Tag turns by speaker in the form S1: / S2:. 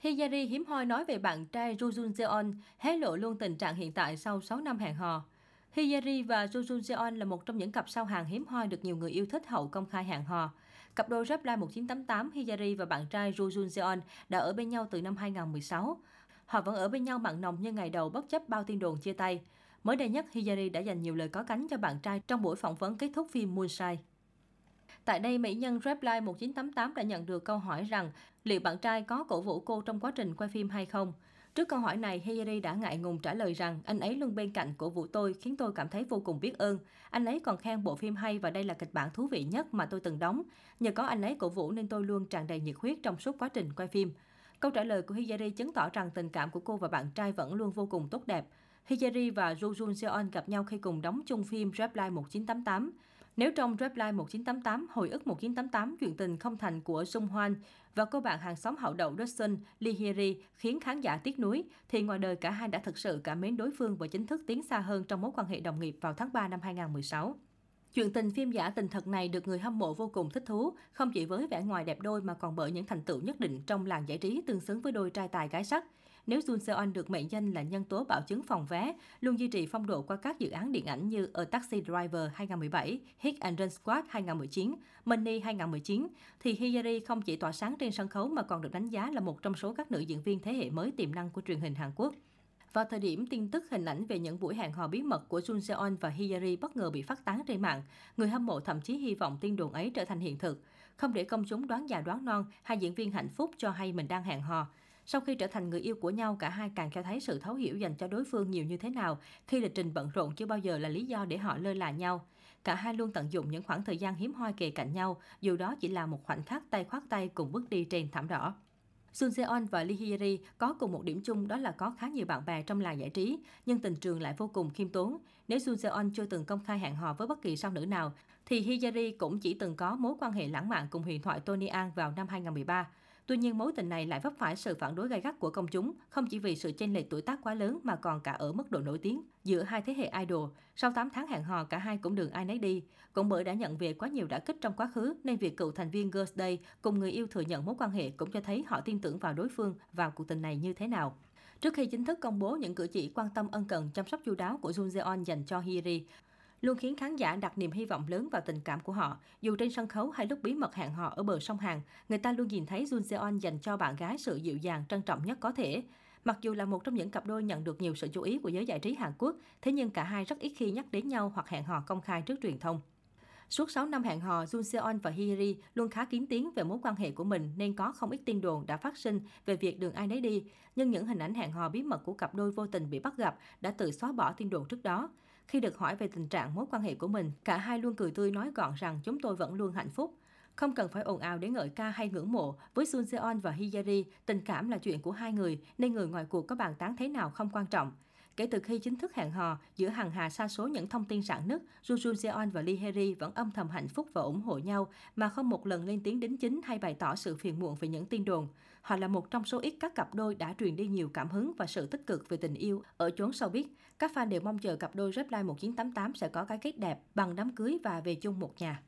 S1: Hiyari hiếm hoi nói về bạn trai Joo Jun Jeon, hé lộ luôn tình trạng hiện tại sau 6 năm hẹn hò. Hiyari và Joo Jun Jeon là một trong những cặp sao hàng hiếm hoi được nhiều người yêu thích hậu công khai hẹn hò. Cặp đôi Reply 1988 Hiyari và bạn trai Joo Jun Jeon đã ở bên nhau từ năm 2016. Họ vẫn ở bên nhau mặn nồng như ngày đầu bất chấp bao tin đồn chia tay. Mới đây nhất, Hiyari đã dành nhiều lời có cánh cho bạn trai trong buổi phỏng vấn kết thúc phim Moonshine. Tại đây, mỹ nhân Reply 1988 đã nhận được câu hỏi rằng liệu bạn trai có cổ vũ cô trong quá trình quay phim hay không. Trước câu hỏi này, Hiyari đã ngại ngùng trả lời rằng anh ấy luôn bên cạnh cổ vũ tôi khiến tôi cảm thấy vô cùng biết ơn. Anh ấy còn khen bộ phim hay và đây là kịch bản thú vị nhất mà tôi từng đóng. Nhờ có anh ấy cổ vũ nên tôi luôn tràn đầy nhiệt huyết trong suốt quá trình quay phim. Câu trả lời của Hiyari chứng tỏ rằng tình cảm của cô và bạn trai vẫn luôn vô cùng tốt đẹp. Hiyari và Jo Jun Seon gặp nhau khi cùng đóng chung phim Reply 1988. Nếu trong Reply 1988, hồi ức 1988, chuyện tình không thành của Sung Hoan và cô bạn hàng xóm hậu đậu Dustin Lee Hyeri khiến khán giả tiếc nuối, thì ngoài đời cả hai đã thực sự cảm mến đối phương và chính thức tiến xa hơn trong mối quan hệ đồng nghiệp vào tháng 3 năm 2016. Chuyện tình phim giả tình thật này được người hâm mộ vô cùng thích thú, không chỉ với vẻ ngoài đẹp đôi mà còn bởi những thành tựu nhất định trong làng giải trí tương xứng với đôi trai tài gái sắc. Nếu Jun Seon được mệnh danh là nhân tố bảo chứng phòng vé, luôn duy trì phong độ qua các dự án điện ảnh như A Taxi Driver 2017, Hit and Run Squad 2019, Money 2019, thì Hiyari không chỉ tỏa sáng trên sân khấu mà còn được đánh giá là một trong số các nữ diễn viên thế hệ mới tiềm năng của truyền hình Hàn Quốc. Vào thời điểm tin tức hình ảnh về những buổi hẹn hò bí mật của Jun Seon và Hiyari bất ngờ bị phát tán trên mạng, người hâm mộ thậm chí hy vọng tin đồn ấy trở thành hiện thực. Không để công chúng đoán già đoán non, hai diễn viên hạnh phúc cho hay mình đang hẹn hò. Sau khi trở thành người yêu của nhau, cả hai càng cho thấy sự thấu hiểu dành cho đối phương nhiều như thế nào, khi lịch trình bận rộn chưa bao giờ là lý do để họ lơ là nhau. Cả hai luôn tận dụng những khoảng thời gian hiếm hoi kề cạnh nhau, dù đó chỉ là một khoảnh khắc tay khoác tay cùng bước đi trên thảm đỏ. Sun Seon và Lee Hyeri có cùng một điểm chung đó là có khá nhiều bạn bè trong làng giải trí, nhưng tình trường lại vô cùng khiêm tốn. Nếu Sun Seon chưa từng công khai hẹn hò với bất kỳ sao nữ nào, thì Hyeri cũng chỉ từng có mối quan hệ lãng mạn cùng huyền thoại Tony An vào năm 2013. Tuy nhiên, mối tình này lại vấp phải sự phản đối gay gắt của công chúng, không chỉ vì sự chênh lệch tuổi tác quá lớn mà còn cả ở mức độ nổi tiếng giữa hai thế hệ idol. Sau 8 tháng hẹn hò, cả hai cũng đường ai nấy đi. Cũng bởi đã nhận về quá nhiều đả kích trong quá khứ, nên việc cựu thành viên Girls Day cùng người yêu thừa nhận mối quan hệ cũng cho thấy họ tin tưởng vào đối phương vào cuộc tình này như thế nào. Trước khi chính thức công bố những cử chỉ quan tâm ân cần chăm sóc chu đáo của Jun Jeon dành cho Hiri, luôn khiến khán giả đặt niềm hy vọng lớn vào tình cảm của họ. Dù trên sân khấu hay lúc bí mật hẹn hò ở bờ sông Hàn, người ta luôn nhìn thấy Jun Seon dành cho bạn gái sự dịu dàng, trân trọng nhất có thể. Mặc dù là một trong những cặp đôi nhận được nhiều sự chú ý của giới giải trí Hàn Quốc, thế nhưng cả hai rất ít khi nhắc đến nhau hoặc hẹn hò công khai trước truyền thông. Suốt 6 năm hẹn hò, Jun Seon và Hyeri luôn khá kín tiếng về mối quan hệ của mình nên có không ít tin đồn đã phát sinh về việc đường ai nấy đi. Nhưng những hình ảnh hẹn hò bí mật của cặp đôi vô tình bị bắt gặp đã tự xóa bỏ tin đồn trước đó. Khi được hỏi về tình trạng mối quan hệ của mình, cả hai luôn cười tươi nói gọn rằng chúng tôi vẫn luôn hạnh phúc. Không cần phải ồn ào để ngợi ca hay ngưỡng mộ, với Sun Seon và Hiyari, tình cảm là chuyện của hai người, nên người ngoài cuộc có bàn tán thế nào không quan trọng. Kể từ khi chính thức hẹn hò, giữa hàng hà sa số những thông tin rạn nứt, Jujun Seon và Lee Heri vẫn âm thầm hạnh phúc và ủng hộ nhau mà không một lần lên tiếng đính chính hay bày tỏ sự phiền muộn về những tin đồn. Họ là một trong số ít các cặp đôi đã truyền đi nhiều cảm hứng và sự tích cực về tình yêu. Ở chốn sau biết. các fan đều mong chờ cặp đôi Reply 1988 sẽ có cái kết đẹp bằng đám cưới và về chung một nhà.